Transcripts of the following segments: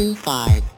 725. that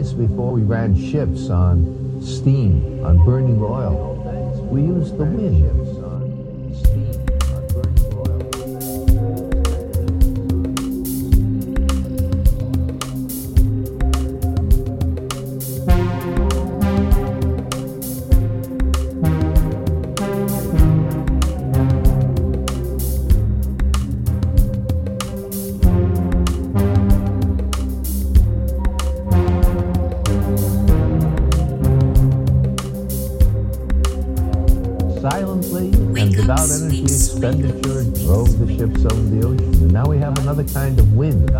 days before we ran ships on steam, on burning oil, we used the wind. the ocean. And now we have another kind of wind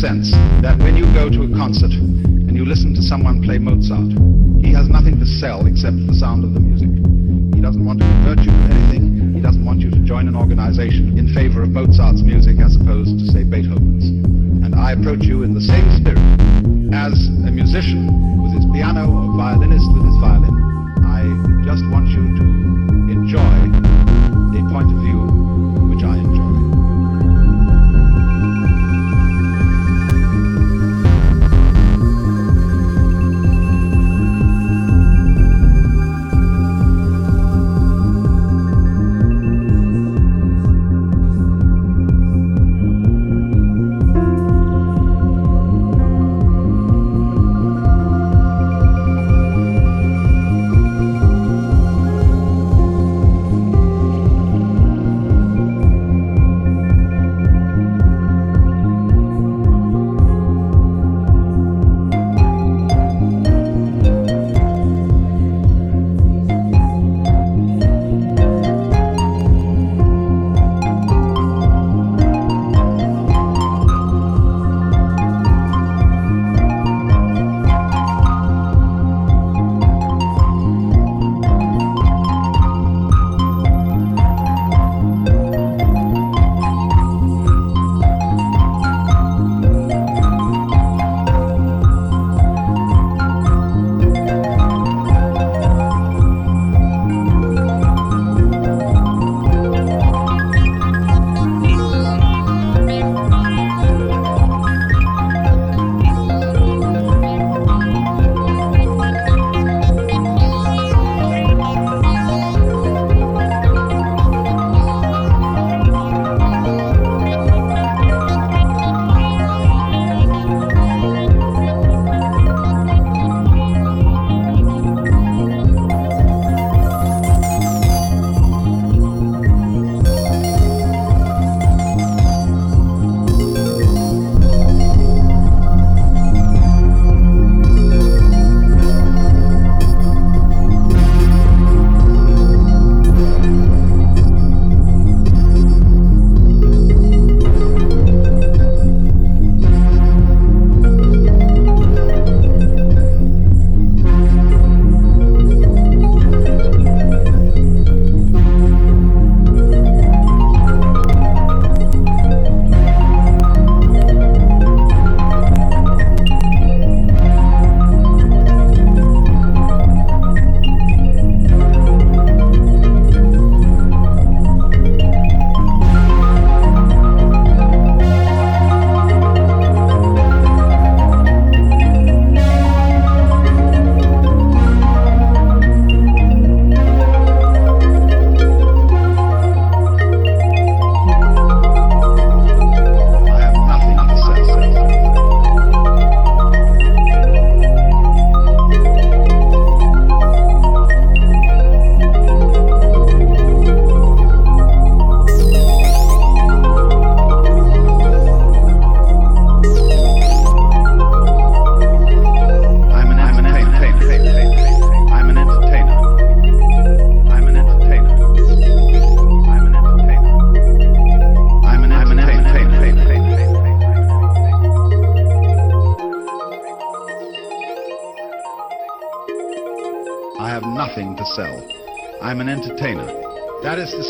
sense that when you go to a concert and you listen to someone play Mozart, he has nothing to sell except the sound of the music. He doesn't want to convert you to anything. He doesn't want you to join an organization in favor of Mozart's music as opposed to, say, Beethoven's. And I approach you in the same spirit as a musician with his piano or violinist with his violin. I just want you to enjoy a point of view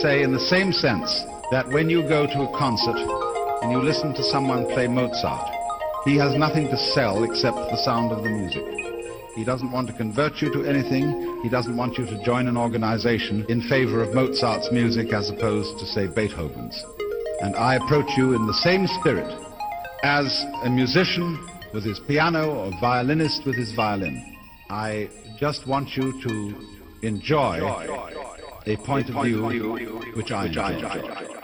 say, in the same sense that when you go to a concert and you listen to someone play Mozart, he has nothing to sell except the sound of the music. He doesn't want to convert you to anything. He doesn't want you to join an organization in favor of Mozart's music as opposed to, say, Beethoven's. And I approach you in the same spirit as a musician with his piano or violinist with his violin. I just want you to enjoy a point of view which I enjoy.